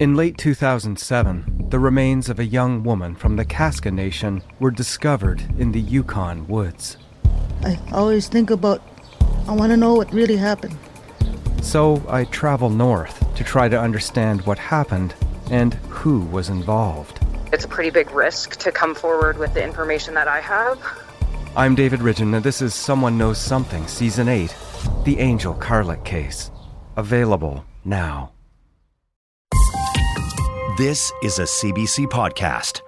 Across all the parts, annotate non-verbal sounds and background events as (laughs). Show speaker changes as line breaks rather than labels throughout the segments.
In late 2007, the remains of a young woman from the Kaska Nation were discovered in the Yukon woods.
I always think about, I want to know what really happened.
So I travel north to try to understand what happened and who was involved.
It's a pretty big risk to come forward with the information that I have.
I'm David Ridgen, and this is Someone Knows Something, Season 8 The Angel Carlick Case. Available now.
This is a CBC podcast.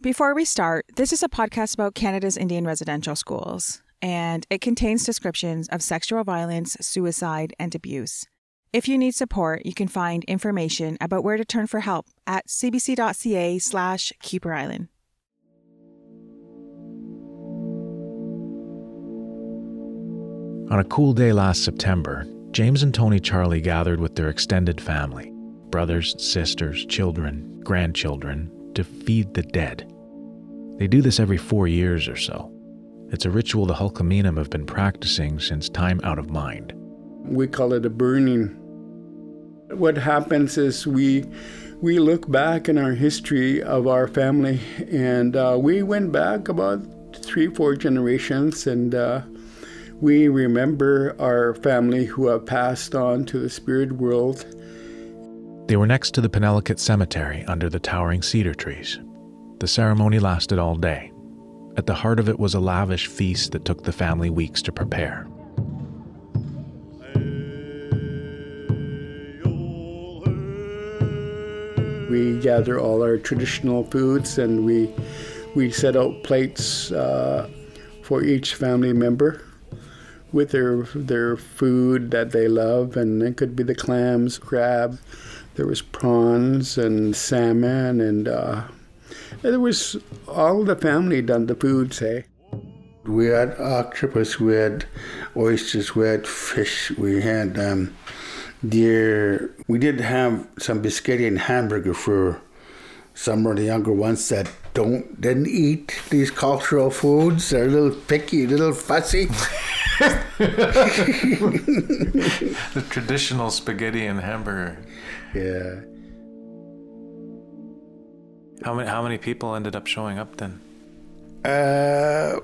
Before we start, this is a podcast about Canada's Indian residential schools, and it contains descriptions of sexual violence, suicide, and abuse. If you need support, you can find information about where to turn for help at cbc.ca slash Kuper Island.
On a cool day last September, James and Tony Charlie gathered with their extended family brothers, sisters, children, grandchildren to feed the dead. They do this every four years or so. It's a ritual the Hul'qumi'num have been practicing since time out of mind.
We call it a burning. What happens is we we look back in our history of our family, and uh, we went back about three, four generations, and uh, we remember our family who have passed on to the spirit world.
They were next to the Penelakut Cemetery under the towering cedar trees. The ceremony lasted all day. At the heart of it was a lavish feast that took the family weeks to prepare.
We gather all our traditional foods and we we set out plates uh, for each family member with their their food that they love, and it could be the clams, crab. There was prawns and salmon, and uh, there was all the family done the food. Say, we had octopus, we had oysters, we had fish, we had um, deer. We did have some biscotti and hamburger for some of the younger ones that don't didn't eat these cultural foods. They're a little picky, a little fussy. (laughs)
the traditional spaghetti and hamburger.
Yeah.
How many how many people ended up showing up then?
Uh,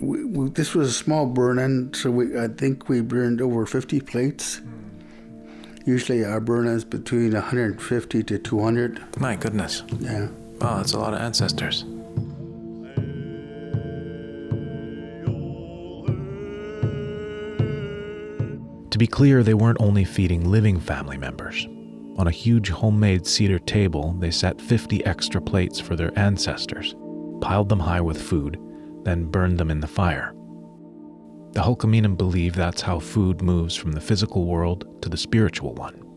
we, we, this was a small burn-in, so we I think we burned over fifty plates. Usually our burn is between 150 to 200.
My goodness.
Yeah.
Wow, that's a lot of ancestors. To be clear, they weren't only feeding living family members. On a huge homemade cedar table, they set 50 extra plates for their ancestors, piled them high with food, then burned them in the fire. The Hul'qumi'num believe that's how food moves from the physical world to the spiritual one.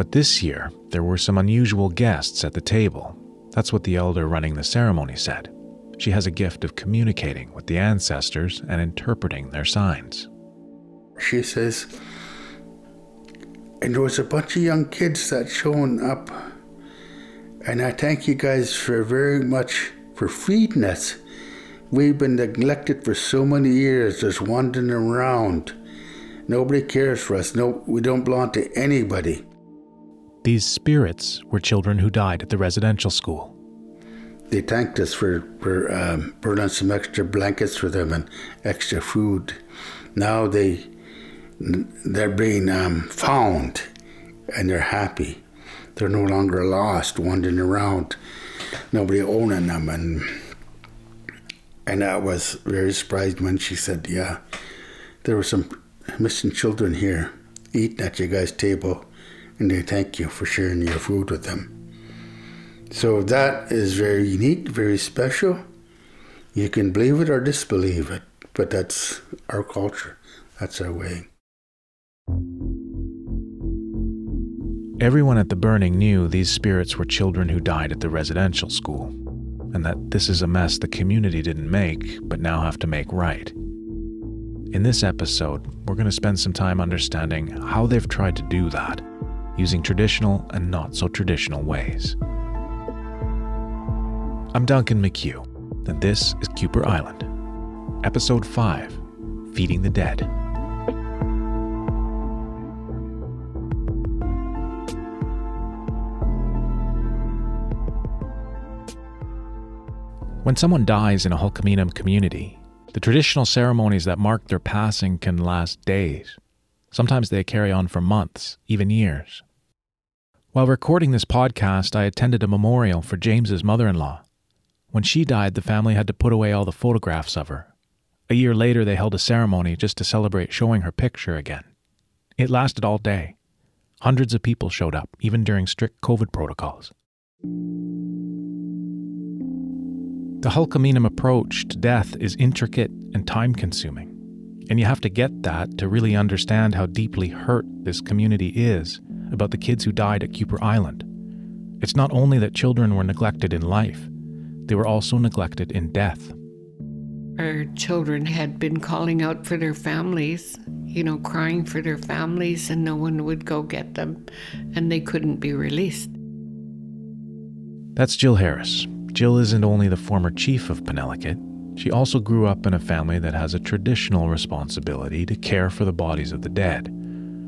But this year, there were some unusual guests at the table. That's what the elder running the ceremony said. She has a gift of communicating with the ancestors and interpreting their signs.
She says, and there was a bunch of young kids that shown up. And I thank you guys for very much for feeding us. We've been neglected for so many years, just wandering around. Nobody cares for us. No, we don't belong to anybody.
These spirits were children who died at the residential school.
They thanked us for, for um, burning some extra blankets for them and extra food. Now they they're being um, found and they're happy. They're no longer lost, wandering around, nobody owning them. And and I was very surprised when she said, "Yeah, there were some missing children here eating at your guys' table, and they thank you for sharing your food with them." So that is very unique, very special. You can believe it or disbelieve it, but that's our culture. That's our way.
Everyone at the burning knew these spirits were children who died at the residential school, and that this is a mess the community didn't make, but now have to make right. In this episode, we're going to spend some time understanding how they've tried to do that, using traditional and not so traditional ways. I'm Duncan McHugh, and this is Kuper Island, Episode 5 Feeding the Dead. When someone dies in a Hul'qumi'num community, the traditional ceremonies that mark their passing can last days. Sometimes they carry on for months, even years. While recording this podcast, I attended a memorial for James's mother-in-law. When she died, the family had to put away all the photographs of her. A year later, they held a ceremony just to celebrate showing her picture again. It lasted all day. Hundreds of people showed up, even during strict COVID protocols. The Hul'qumi'num approach to death is intricate and time consuming. And you have to get that to really understand how deeply hurt this community is about the kids who died at Kuper Island. It's not only that children were neglected in life, they were also neglected in death.
Our children had been calling out for their families, you know, crying for their families, and no one would go get them, and they couldn't be released.
That's Jill Harris, Jill isn't only the former chief of Penelakut, she also grew up in a family that has a traditional responsibility to care for the bodies of the dead.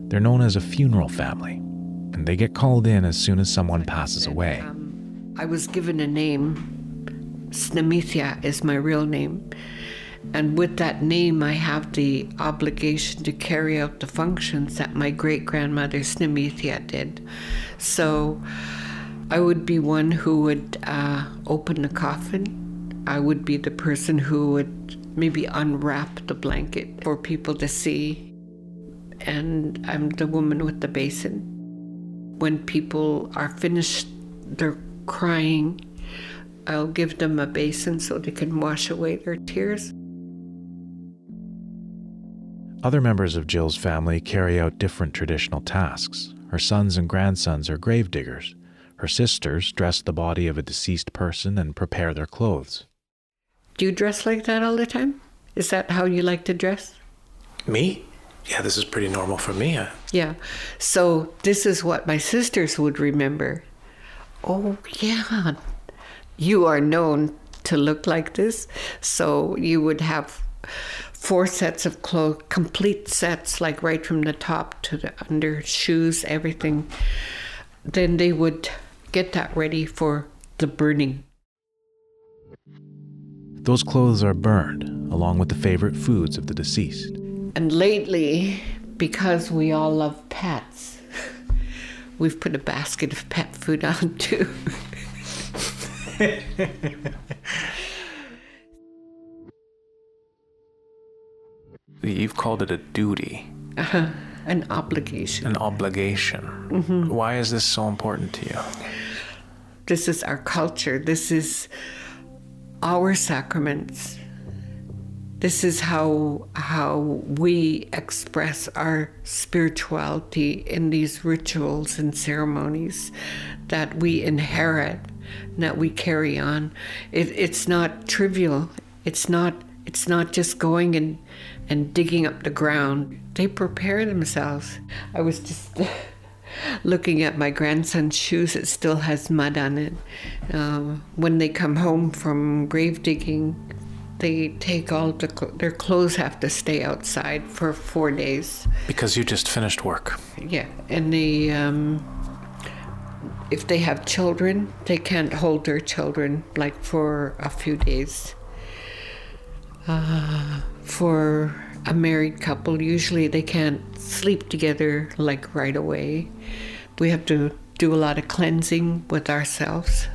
They're known as a funeral family, and they get called in as soon as someone passes away.
Um, I was given a name. Snamithia is my real name. And with that name, I have the obligation to carry out the functions that my great grandmother Snamithia did. So, I would be one who would uh, open the coffin. I would be the person who would maybe unwrap the blanket for people to see. And I'm the woman with the basin. When people are finished, they're crying. I'll give them a basin so they can wash away their tears.
Other members of Jill's family carry out different traditional tasks. Her sons and grandsons are grave diggers. Her sisters dress the body of a deceased person and prepare their clothes.
Do you dress like that all the time? Is that how you like to dress?
Me? Yeah, this is pretty normal for me.
Yeah. So this is what my sisters would remember. Oh, yeah. You are known to look like this. So you would have four sets of clothes, complete sets, like right from the top to the under, shoes, everything. Then they would get that ready for the burning.
Those clothes are burned, along with the favorite foods of the deceased.
And lately, because we all love pets, (laughs) we've put a basket of pet food (laughs) on too. (laughs)
You've called it a duty.
Uh-huh. An obligation.
An obligation. Mm-hmm. Why is this so important to you?
This is our culture. This is our sacraments. This is how how we express our spirituality in these rituals and ceremonies that we inherit, that we carry on. It, it's not trivial. It's not it's not just going and and digging up the ground. They prepare themselves. I was just (laughs) looking at my grandson's shoes, it still has mud on it. Uh, when they come home from grave digging, they take all the their clothes have to stay outside for four days.
Because you just finished work.
Yeah, and they. Um, if they have children, they can't hold their children like for a few days. Uh, for a married couple, usually they can't sleep together like right away. We have to do a lot of cleansing with ourselves.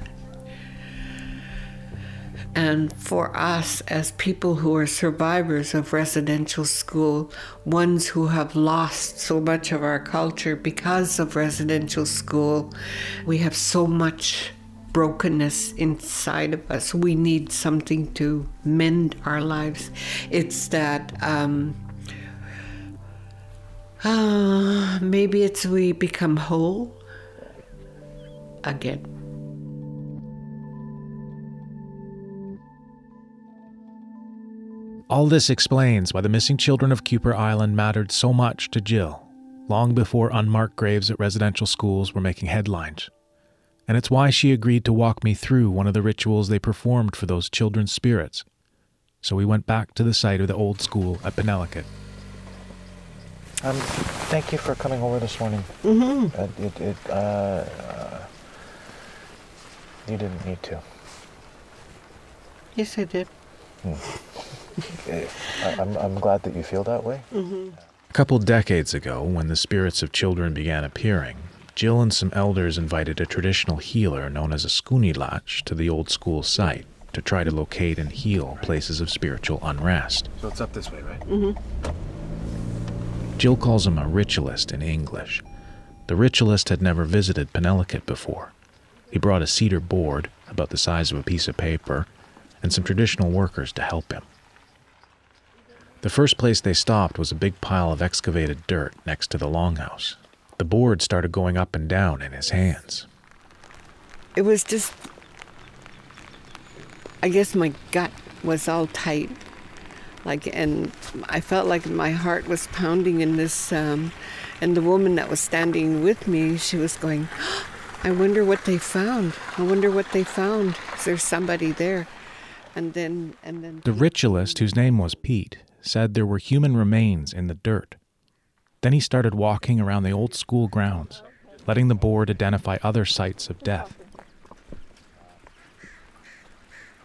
And for us, as people who are survivors of residential school, ones who have lost so much of our culture because of residential school, we have so much brokenness inside of us. We need something to mend our lives. It's that um, uh, maybe it's we become whole again.
All this explains why the missing children of Kuper Island mattered so much to Jill, long before unmarked graves at residential schools were making headlines. And it's why she agreed to walk me through one of the rituals they performed for those children's spirits. So we went back to the site of the old school at Penelakut. Um, thank you for coming over this morning.
Mm-hmm.
Uh, it, it, uh, uh, you didn't need to.
Yes, I did.
I, I'm, I'm glad that you feel that way. A couple decades ago, when the spirits of children began appearing, Jill and some elders invited a traditional healer known as a Skoonilach to the old school site to try to locate and heal places of spiritual unrest.
So it's up this way, right? Mm-hmm.
Jill calls him a ritualist in English. The ritualist had never visited Penelakut before. He brought a cedar board, about the size of a piece of paper, and some traditional workers to help him. The first place they stopped was a big pile of excavated dirt next to the longhouse. The board started going up and down in his hands.
It was just, I guess my gut was all tight. Like, and I felt like my heart was pounding in this. Um, and the woman that was standing with me, she was going, (gasps) I wonder what they found. I wonder what they found. Is there somebody there? And then, and then.
The ritualist, whose name was Pete, said there were human remains in the dirt. Then he started walking around the old school grounds, letting the board identify other sites of death.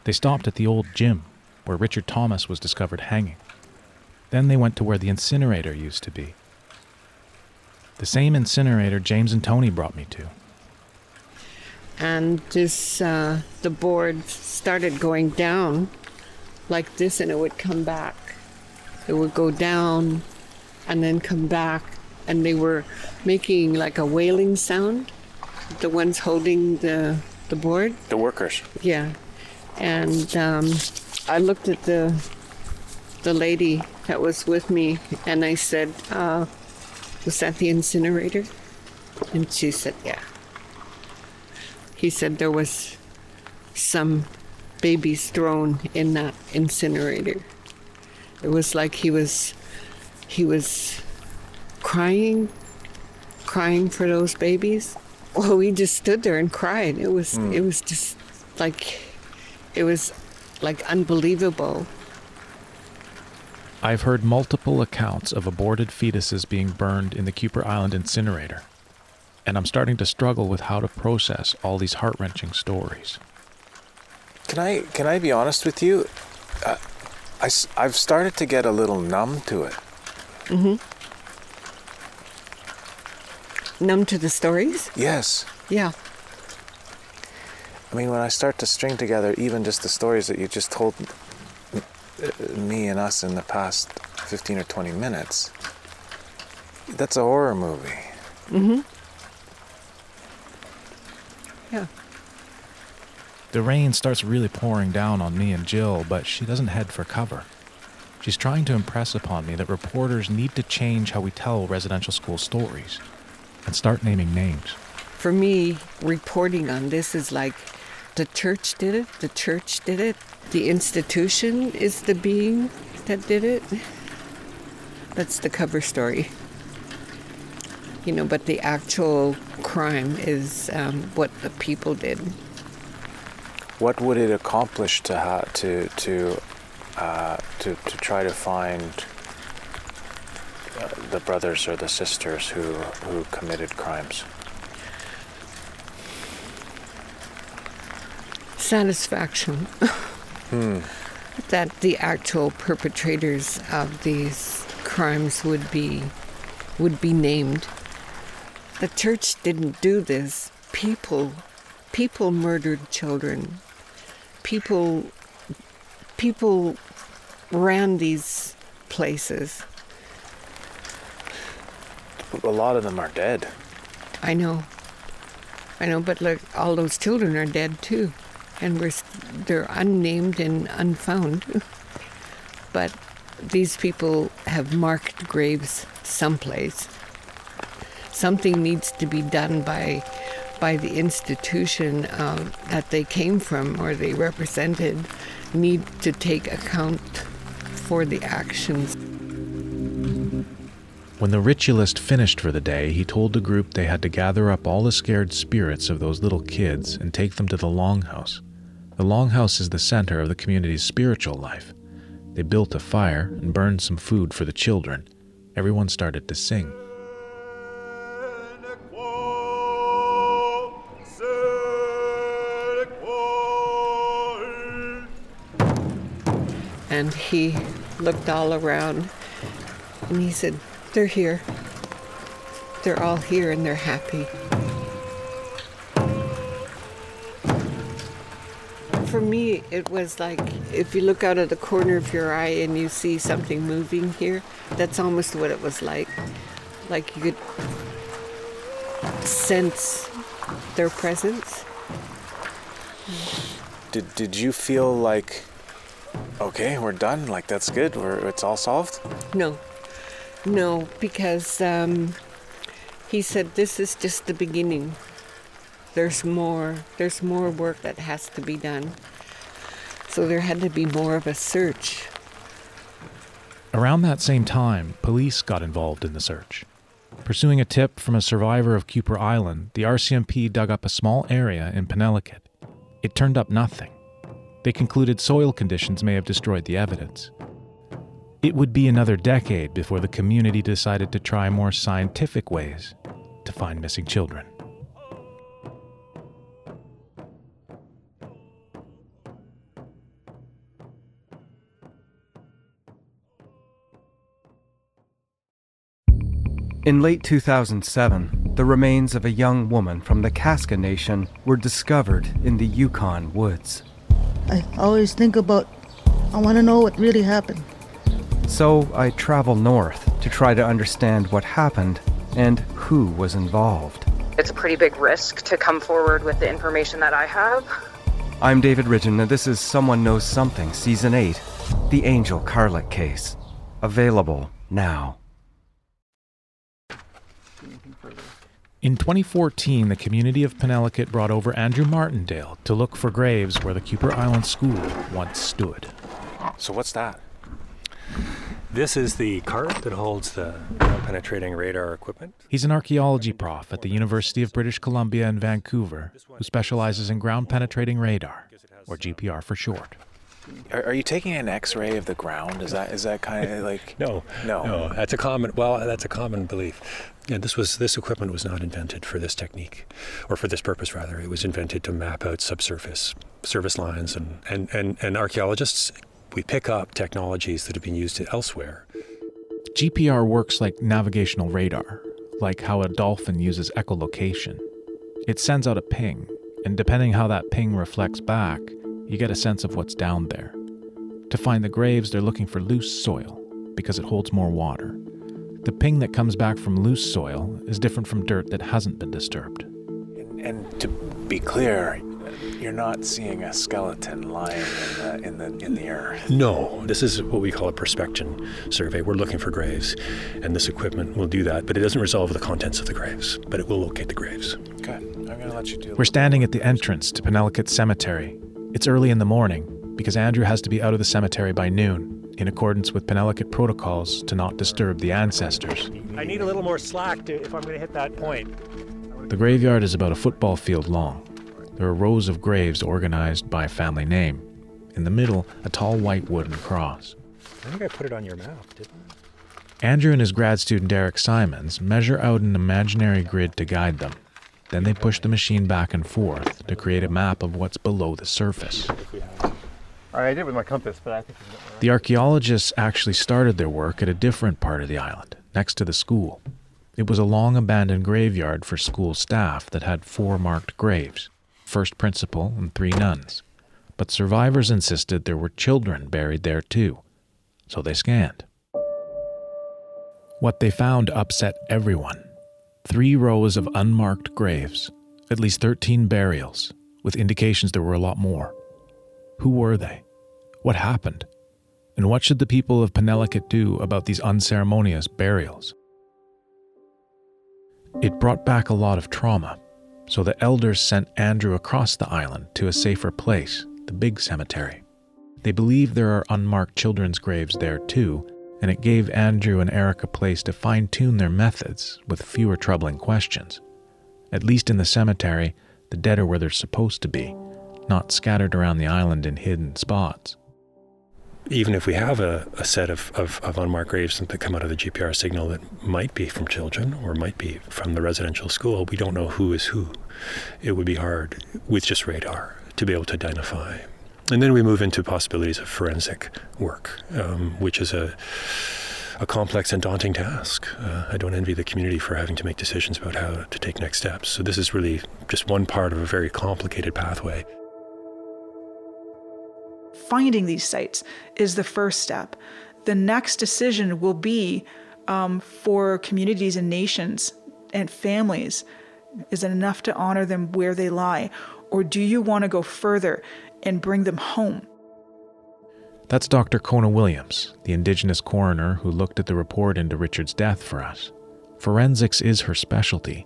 They stopped at the old gym, where Richard Thomas was discovered hanging. Then they went to where the incinerator used to be. The same incinerator James and Tony brought me to.
And this uh, the board started going down like this and it would come back. It would go down and then come back and they were making like a wailing sound the ones holding the the board.
The workers.
yeah. And um, i looked at the the lady that was with me and i said uh, was that the incinerator? And she said yeah he said there was some babies thrown in that incinerator. It was like he was he was crying crying for those babies. Well, we just stood there and cried. It was hmm. it was just like it was like unbelievable.
I've heard multiple accounts of aborted fetuses being burned in the Kuper Island incinerator, and I'm starting to struggle with how to process all these heart wrenching stories.
Can I can I be honest with you? Uh, I have started to get a little numb to it. Mm-hmm.
Numb to the stories?
Yes.
Yeah.
I mean, when I start to string together even just the stories that you just told uh, me and us in the past 15 or 20 minutes, that's a horror movie.
Yeah.
The rain starts really pouring down on me and Jill, but she doesn't head for cover. She's trying to impress upon me that reporters need to change how we tell residential school stories and start naming names.
For me, reporting on this is like the church did it, the church did it, the institution is the being that did it. That's the cover story. You know, but the actual crime is um, what the people did.
What would it accomplish to ha- to to uh, to to try to find uh, the brothers or the sisters who who committed crimes?
Satisfaction. (laughs) That the actual perpetrators of these crimes would be would be named. The church didn't do this. People people murdered children. People people ran these places.
A lot of them are dead.
I know. I know, but look, all those children are dead too, and we're they're unnamed and unfound. (laughs) but these people have marked graves someplace. Something needs to be done by by the institution um, that they came from or they represented. Need to take account for the actions.
When the ritualist finished for the day, he told the group they had to gather up all the scared spirits of those little kids and take them to the longhouse. The longhouse is the center of the community's spiritual life. They built a fire and burned some food for the children. Everyone started to sing.
He looked all around and he said, They're here. They're all here and they're happy. For me, it was like if you look out of the corner of your eye and you see something moving here, that's almost what it was like. Like you could sense their presence.
Did did you feel like okay, we're done, like that's good, we're, it's all solved?
No, no, because um, he said this is just the beginning. There's more. There's more work that has to be done. So there had to be more of a search.
Around that same time, police got involved in the search. Pursuing a tip from a survivor of Kuper Island, the RCMP dug up a small area in Penelakut. It turned up nothing. They concluded soil conditions may have destroyed the evidence. It would be another decade before the community decided to try more scientific ways to find missing children.
In late 2007, the remains of a young woman from the Kaska Nation were discovered in the Yukon woods.
I always think about, I want to know what really happened.
So I travel north to try to understand what happened and who was involved.
It's a pretty big risk to come forward with the information that I have.
I'm David Ridgen, and this is Someone Knows Something, Season 8 The Angel Carlick Case. Available now.
In 2014, the community of Penelakut brought over Andrew Martindale to look for graves where the Kuper Island School once stood.
So what's that?
This is the cart that holds the ground penetrating radar equipment.
He's an archaeology prof at the University of British Columbia in Vancouver who specializes in ground penetrating radar, or GPR for short.
Are, are you taking an X-ray of the ground? Is that is that kind of like (laughs)
No,
no?
no. That's a common. Well, that's a common belief. Yeah, this was this equipment was not invented for this technique, or for this purpose rather. It was invented to map out subsurface service lines, and and and, and archaeologists we pick up technologies that have been used elsewhere.
GPR works like navigational radar, like how a dolphin uses echolocation. It sends out a ping, and depending how that ping reflects back, you get a sense of what's down there. To find the graves, they're looking for loose soil because it holds more water. The ping that comes back from loose soil is different from dirt that hasn't been disturbed.
And, and to be clear, you're not seeing a skeleton lying in the in the in the earth.
No, this is what we call a prospection survey. We're looking for graves, and this equipment will do that, but it doesn't resolve the contents of the graves, but it will locate the graves.
Okay, I'm gonna let you do.
We're standing at the entrance to Penelakut Cemetery. It's early in the morning because Andrew has to be out of the cemetery by noon, in accordance with Penelakut protocols to not disturb the ancestors.
I need a little more slack to, if I'm going to hit that point.
The graveyard is about a football field long. There are rows of graves organized by family name. In the middle, a tall white wooden cross.
I think I put it on your map, didn't I?
Andrew and his grad student Derek Simons measure out an imaginary grid to guide them. Then they push the machine back and forth to create a map of what's below the surface.
All right, I did it with my compass, but I think right.
The archaeologists actually started their work at a different part of the island, next to the school. It was a long abandoned graveyard for school staff that had four marked graves first principal and three nuns. But survivors insisted there were children buried there too, so they scanned. What they found upset everyone three rows of unmarked graves, at least 13 burials, with indications there were a lot more. Who were they? What happened? And what should the people of Penelakut do about these unceremonious burials? It brought back a lot of trauma, so the elders sent Andrew across the island to a safer place, the big cemetery. They believe there are unmarked children's graves there too, and it gave Andrew and Eric a place to fine tune their methods with fewer troubling questions. At least in the cemetery, the dead are where they're supposed to be, not scattered around the island in hidden spots.
Even if we have a, a set of, of, of unmarked graves that come out of the GPR signal that might be from children or might be from the residential school, we don't know who is who. It would be hard with just radar to be able to identify And then we move into possibilities of forensic work, um, which is a a complex and daunting task. Uh, I don't envy the community for having to make decisions about how to take next steps. So this is really just one part of a very complicated pathway.
Finding these sites is the first step. The next decision will be um, for communities and nations and families. Is it enough to honor them where they lie? Or do you want to go further and bring them home?
That's Dr. Kona Williams, the Indigenous coroner who looked at the report into Richard's death for us. Forensics is her specialty,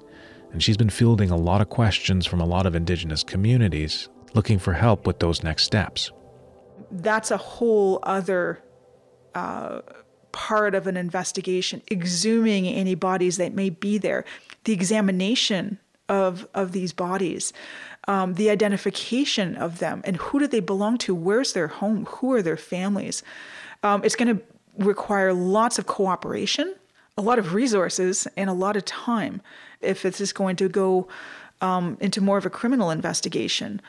and she's been fielding a lot of questions from a lot of Indigenous communities looking for help with those next steps.
That's a whole other uh, part of an investigation, exhuming any bodies that may be there, the examination of, of these bodies um, the identification of them and who do they belong to? Where's their home? Who are their families? Um, it's going to require lots of cooperation, a lot of resources, and a lot of time if this is going to go um, into more of a criminal investigation.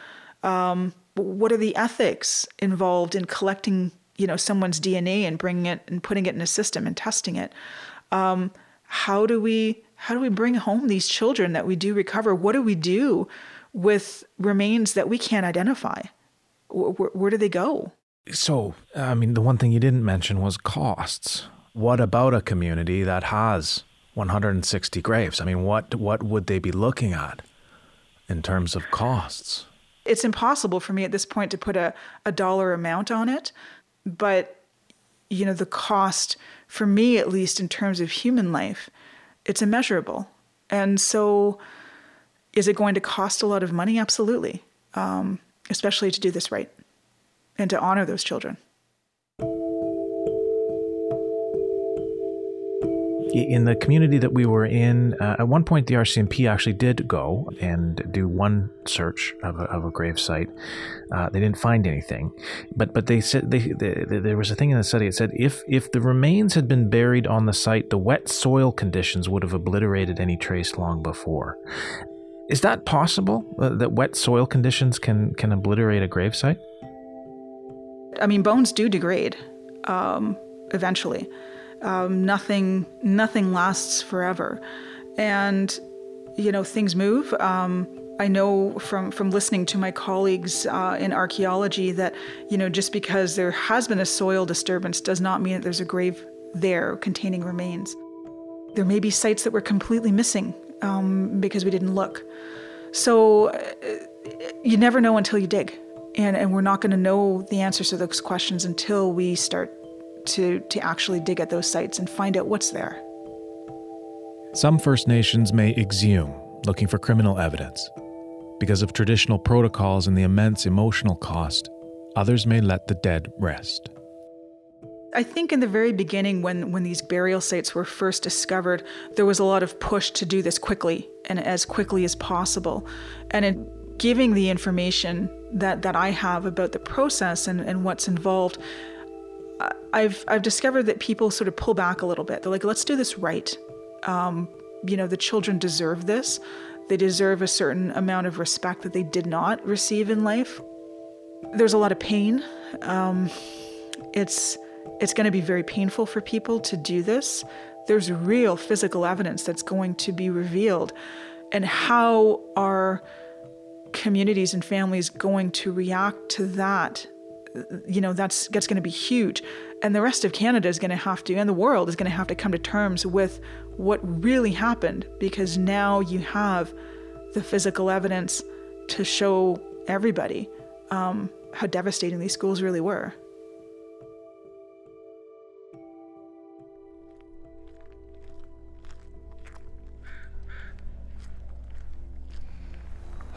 Um, what are the ethics involved in collecting, you know, someone's DNA and bringing it and putting it in a system and testing it? Um, how do we how do we bring home these children that we do recover? What do we do with remains that we can't identify? Where, where do they go?
So, I mean, the one thing you didn't mention was costs. What about a community that has 160 graves? I mean, what what would they be looking at in terms of costs?
It's impossible for me at this point to put a, a dollar amount on it, but you know, the cost for me at least in terms of human life, it's immeasurable. And so is it going to cost a lot of money? Absolutely, um, especially to do this right and to honor those children.
in the community that we were in, uh, at one point the RCMP actually did go and do one search of a, of a grave site. Uh, they didn't find anything, but but they said they, they, there was a thing in the study. It said if if the remains had been buried on the site, the wet soil conditions would have obliterated any trace long before. Is that possible? Uh, that wet soil conditions can can obliterate a gravesite?
I mean, bones do degrade um, eventually. Um, nothing nothing lasts forever, and you know things move. Um, I know from from listening to my colleagues uh, in archaeology that you know just because there has been a soil disturbance does not mean that there's a grave there containing remains. There may be sites that were completely missing um, because we didn't look. So uh, you never know until you dig. And, and we're not going to know the answers to those questions until we start to, to actually dig at those sites and find out what's there.
Some First Nations may exhume, looking for criminal evidence. Because of traditional protocols and the immense emotional cost, others may let the dead rest.
I think in the very beginning, when, when these burial sites were first discovered, there was a lot of push to do this quickly and as quickly as possible. And in giving the information that, that I have about the process and, and what's involved, I've, I've discovered that people sort of pull back a little bit. They're like, let's do this right. Um, you know, the children deserve this. They deserve a certain amount of respect that they did not receive in life. There's a lot of pain. Um, it's it's going to be very painful for people to do this. There's real physical evidence that's going to be revealed. And how are communities and families going to react to that? You know, that's, that's going to be huge. And the rest of Canada is going to have to, and the world is going to have to come to terms with what really happened because now you have the physical evidence to show everybody um, how devastating these schools really were.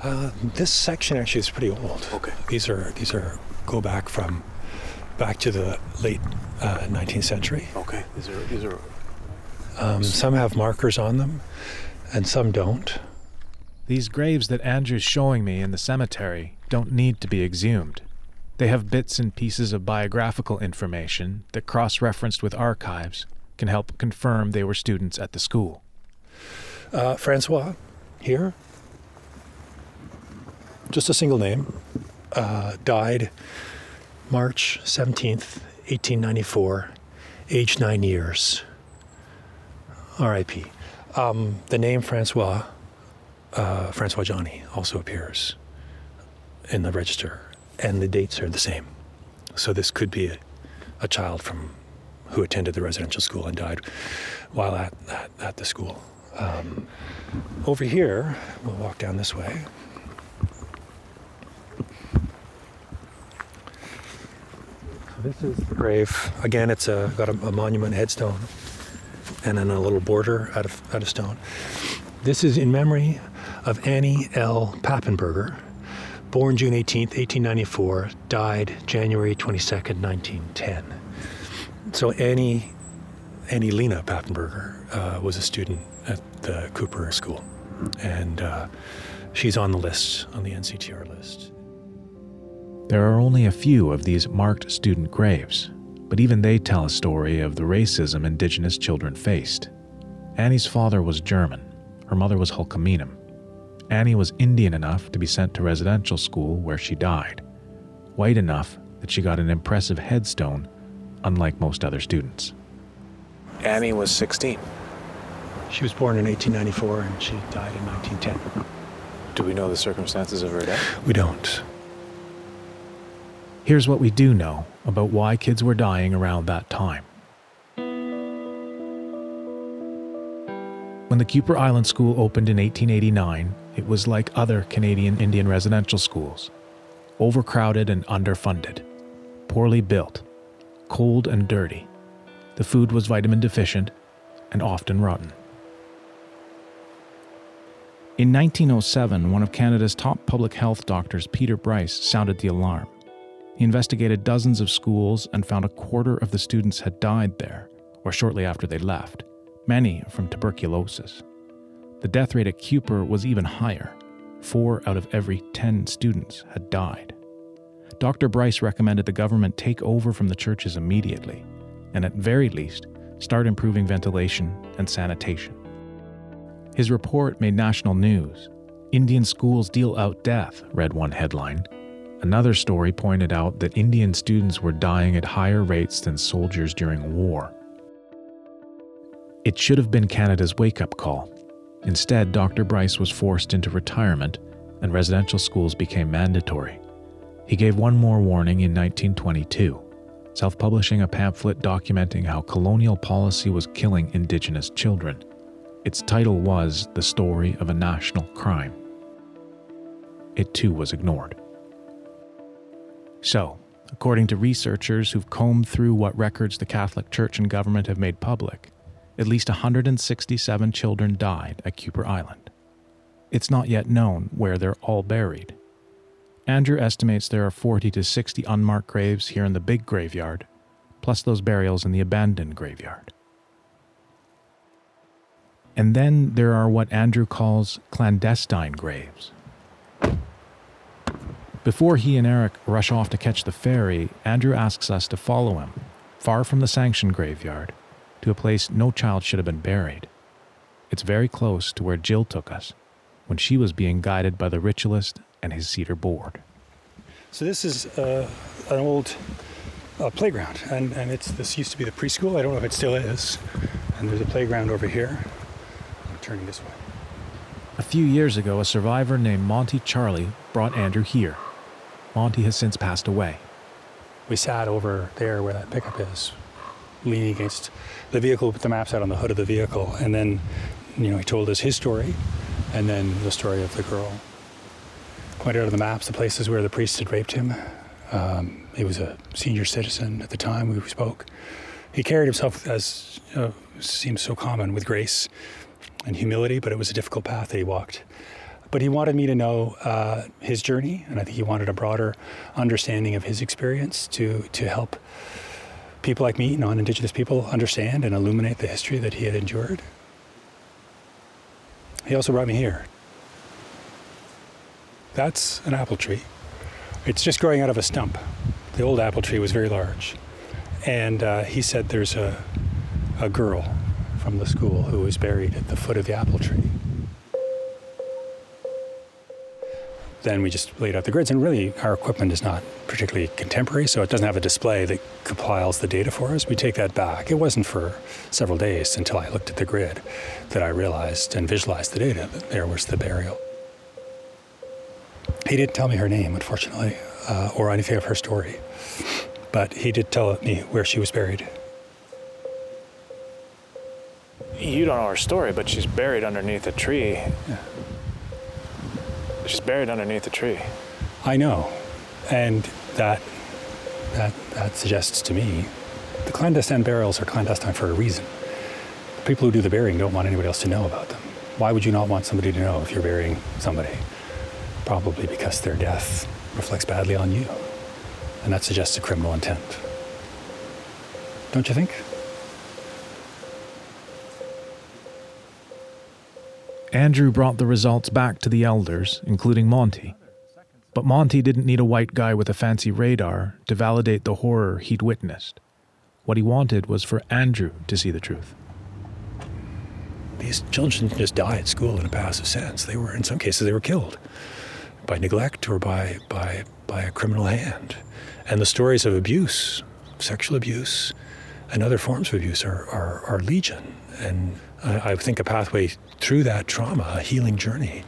Uh, this section actually is pretty old.
Okay.
These are these are go back from back to the late uh, 19th century.
Okay. These are these are.
Um, some have markers on them, and some don't.
These graves that Andrew's showing me in the cemetery don't need to be exhumed. They have bits and pieces of biographical information that, cross referenced with archives, can help confirm they were students at the school.
Uh, Francois, here, just a single name. uh, died March 17th, 1894, age nine years. R.I.P. Um, the name Francois, uh, Francois Johnny, also appears in the register, and the dates are the same. So this could be a, a child from who attended the residential school and died while at, at, at the school. Um, over here, we'll walk down this way. This is the grave. Again, it's a, got a, a monument headstone and then a little border out of, out of stone. This is in memory of Annie L. Pappenberger, born June 18th, 1894, died January 22nd, 1910. So Annie, Annie Lena Pappenberger uh, was a student at the Kuper School, and uh, she's on the list, on the NCTR list.
There are only a few of these marked student graves, but even they tell a story of the racism Indigenous children faced. Annie's father was German, her mother was Hul'qumi'num. Annie was Indian enough to be sent to residential school where she died, white enough that she got an impressive headstone, unlike most other students.
Annie was 16.
She was born in 1894 and she died in 1910.
Do we know the circumstances of her death?
We don't.
Here's what we do know about why kids were dying around that time. When the Kuper Island School opened in 1889, it was like other Canadian Indian residential schools overcrowded and underfunded, poorly built, cold and dirty. The food was vitamin deficient and often rotten. In 1907, one of Canada's top public health doctors, Peter Bryce, sounded the alarm. He investigated dozens of schools and found a quarter of the students had died there, or shortly after they left, many from tuberculosis. The death rate at Kuper was even higher. Four out of every 10 students had died. Dr. Bryce recommended the government take over from the churches immediately, and at very least, start improving ventilation and sanitation. His report made national news. Indian schools deal out death, read one headline. Another story pointed out that Indian students were dying at higher rates than soldiers during war. It should have been Canada's wake up call. Instead, Dr. Bryce was forced into retirement and residential schools became mandatory. He gave one more warning in 1922, self publishing a pamphlet documenting how colonial policy was killing Indigenous children. Its title was The Story of a National Crime. It too was ignored. So, according to researchers who've combed through what records the Catholic Church and government have made public, at least 167 children died at Kuper Island. It's not yet known where they're all buried. Andrew estimates there are 40 to 60 unmarked graves here in the big graveyard, plus those burials in the abandoned graveyard. And then there are what Andrew calls clandestine graves. Before he and Eric rush off to catch the ferry, Andrew asks us to follow him, far from the sanctioned graveyard, to a place no child should have been buried. It's very close to where Jill took us when she was being guided by the ritualist and his cedar board.
So this is uh, an old uh, playground, and, and it's this used to be the preschool. I don't know if it still is. And there's a playground over here. I'm turning this way.
A few years ago, a survivor named Monty Charlie brought Andrew here. Monty has since passed away.
We sat over there where that pickup is, leaning against the vehicle, put the maps out on the hood of the vehicle, and then, you know, he told us his story, and then the story of the girl. Pointed out on the maps the places where the priest had raped him. Um, he was a senior citizen at the time we spoke. He carried himself, as uh, seems so common, with grace and humility, but it was a difficult path that he walked. But he wanted me to know uh, his journey, and I think he wanted a broader understanding of his experience to, to help people like me, non Indigenous people, understand and illuminate the history that he had endured. He also brought me here. That's an apple tree. It's just growing out of a stump. The old apple tree was very large. And uh, he said there's a, a girl from the school who was buried at the foot of the apple tree. Then we just laid out the grids. And really, our equipment is not particularly contemporary, so it doesn't have a display that compiles the data for us. We take that back. It wasn't for several days until I looked at the grid that I realized and visualized the data that there was the burial. He didn't tell me her name, unfortunately, uh, or anything of her story, but he did tell me where she was buried.
You don't know her story, but she's buried underneath a tree.
Yeah.
She's buried underneath a tree.
I know, and that that that suggests to me the clandestine burials are clandestine for a reason. The people who do the burying don't want anybody else to know about them. Why would you not want somebody to know if you're burying somebody? Probably because their death reflects badly on you, and that suggests a criminal intent. Don't you think?
Andrew brought the results back to the elders, including Monty. But Monty didn't need a white guy with a fancy radar to validate the horror he'd witnessed. What he wanted was for Andrew to see the truth.
These children didn't just die at school in a passive sense. They were, in some cases, they were killed by neglect or by, by, by a criminal hand. And the stories of abuse, sexual abuse, and other forms of abuse are, are, are legion. And I, think a pathway through that trauma, a healing journey,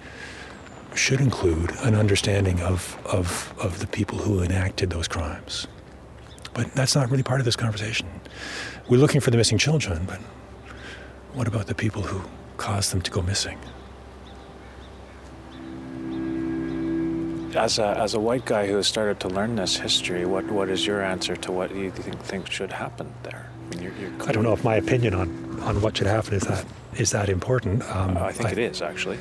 should include an understanding of, of, of the people who enacted those crimes. But that's not really part of this conversation. We're looking for the missing children, but what about the people who caused them to go missing?
As a, as a white guy who has started to learn this history, what, what is your answer to what you think, think should happen there? I, mean, you're, you're
I don't know if my opinion on, on what should happen is that is that important.
Um, I think I, it is actually.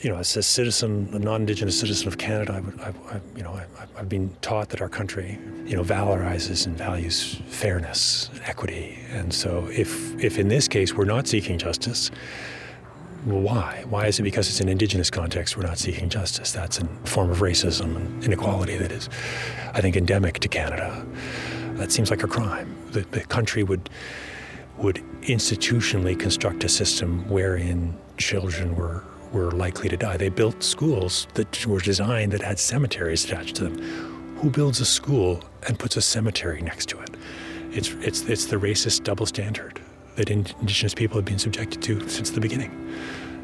You know, as a citizen, a non-Indigenous citizen of Canada, I would, I, I, you know, I, have been taught that our country, you know, valorizes and values fairness, and equity, and so if, if in this case we're not seeking justice, why? Why is it because it's an Indigenous context we're not seeking justice? That's a form of racism and inequality that is, I think, endemic to Canada. That seems like a crime. The, the country would would institutionally construct a system wherein children were, were likely to die. They built schools that were designed that had cemeteries attached to them. Who builds a school and puts a cemetery next to it? It's, it's, it's the racist double standard that Indigenous people have been subjected to since the beginning.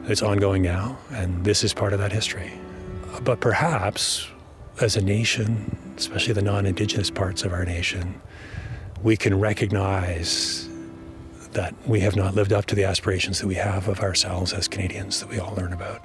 It's ongoing now, and this is part of that history. But perhaps, as a nation, especially the non Indigenous parts of our nation, we can recognize that we have not lived up to the aspirations that we have of ourselves as Canadians that we all learn about.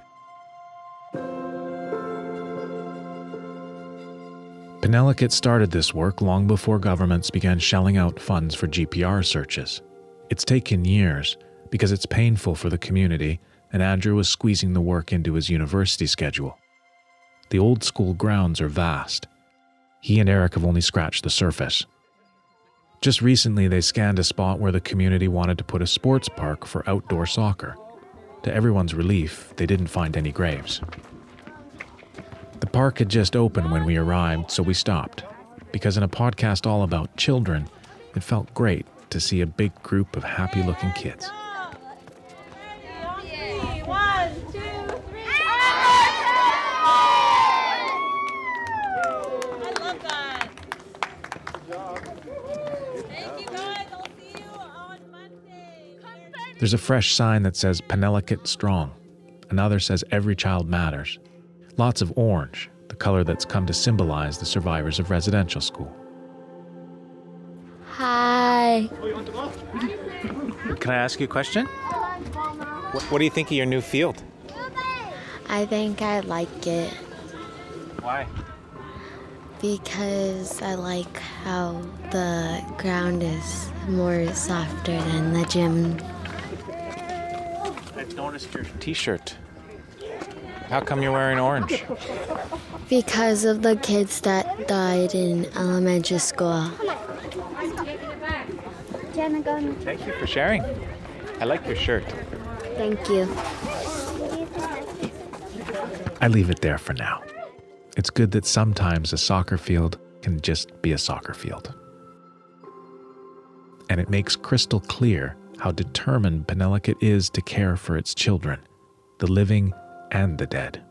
Penelakut started this work long before governments began shelling out funds for GPR searches. It's taken years because it's painful for the community, and Andrew was squeezing the work into his university schedule. The old school grounds are vast. He and Eric have only scratched the surface. Just recently, they scanned a spot where the community wanted to put a sports park for outdoor soccer. To everyone's relief, they didn't find any graves. The park had just opened when we arrived, so we stopped. Because in a podcast all about children, it felt great to see a big group of happy looking kids. There's a fresh sign that says Penelakut Strong. Another says Every Child Matters. Lots of orange, the color that's come to symbolize the survivors of residential school.
Hi.
Can I ask you a question? What, what do you think of your new field?
I think I like it.
Why?
Because I like how the ground is more softer than the gym
noticed your t-shirt. How come you're wearing orange?
Because of the kids that died in elementary school.
Thank you for sharing. I like your shirt.
Thank you.
I leave it there for now. It's good that sometimes a soccer field can just be a soccer field. And it makes crystal clear how determined Penelakut is to care for its children, the living and the dead.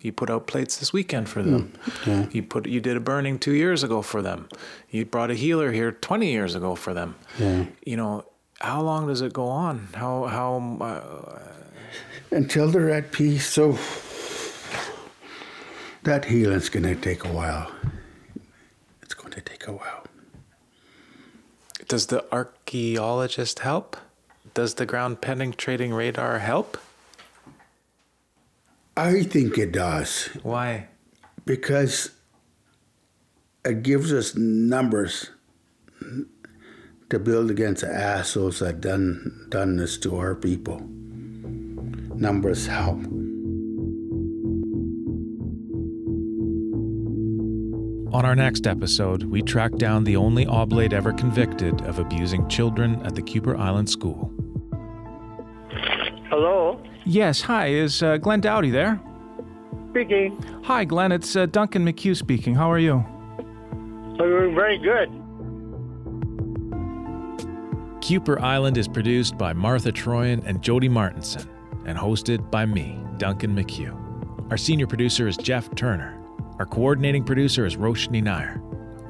You put out plates this weekend for them.
Yeah.
You put you did a burning two years ago for them. You brought a healer here twenty years ago for them.
Yeah.
You know, how long does it go on? How how uh,
Until they're at peace. So that healing's going to take a while. It's going to take a while.
Does the archaeologist help? Does the ground penetrating radar help?
I think it does.
Why?
Because it gives us numbers to build against the assholes that done done this to our people. Numbers help.
On our next episode, we track down the only oblate ever convicted of abusing children at the Kuper Island School.
Hello,
Yes, hi, is uh, Glenn Doughty there?
speaking.
Hi, Glenn, it's uh, Duncan McCue speaking. How are you?
We're very good.
Kuper Island is produced by Martha Troian and Jody Martinson and hosted by me, Duncan McCue. Our senior producer is Jeff Turner. Our coordinating producer is Roshni Nair.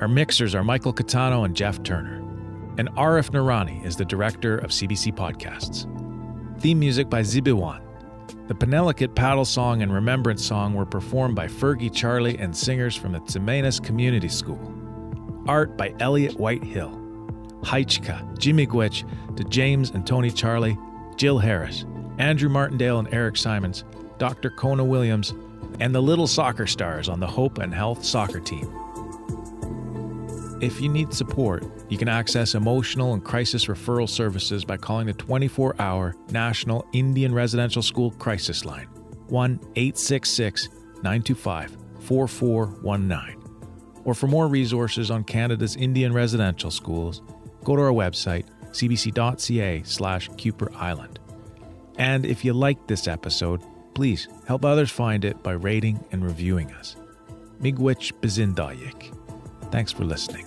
Our mixers are Michael Catano and Jeff Turner. And Arif Noorani is the director of CBC Podcasts. Theme music by Zibiwan. The Penelakut paddle song and remembrance song were performed by Fergie Charlie and singers from the Tsimenas Community School. Art by Elliot Whitehill. Heichka, Jimmy Gwitch, to James and Tony Charlie, Jill Harris, Andrew Martindale and Eric Simons, Dr. Kona Williams, and the little soccer stars on the Hope and Health soccer team. If you need support, you can access emotional and crisis referral services by calling the 24 hour National Indian Residential School Crisis Line 1 866 925 4419. Or for more resources on Canada's Indian residential schools, go to our website, cbc.ca slash Kuper Island. And if you liked this episode, please help others find it by rating and reviewing us. Miigwech Bazindayik. Thanks for listening.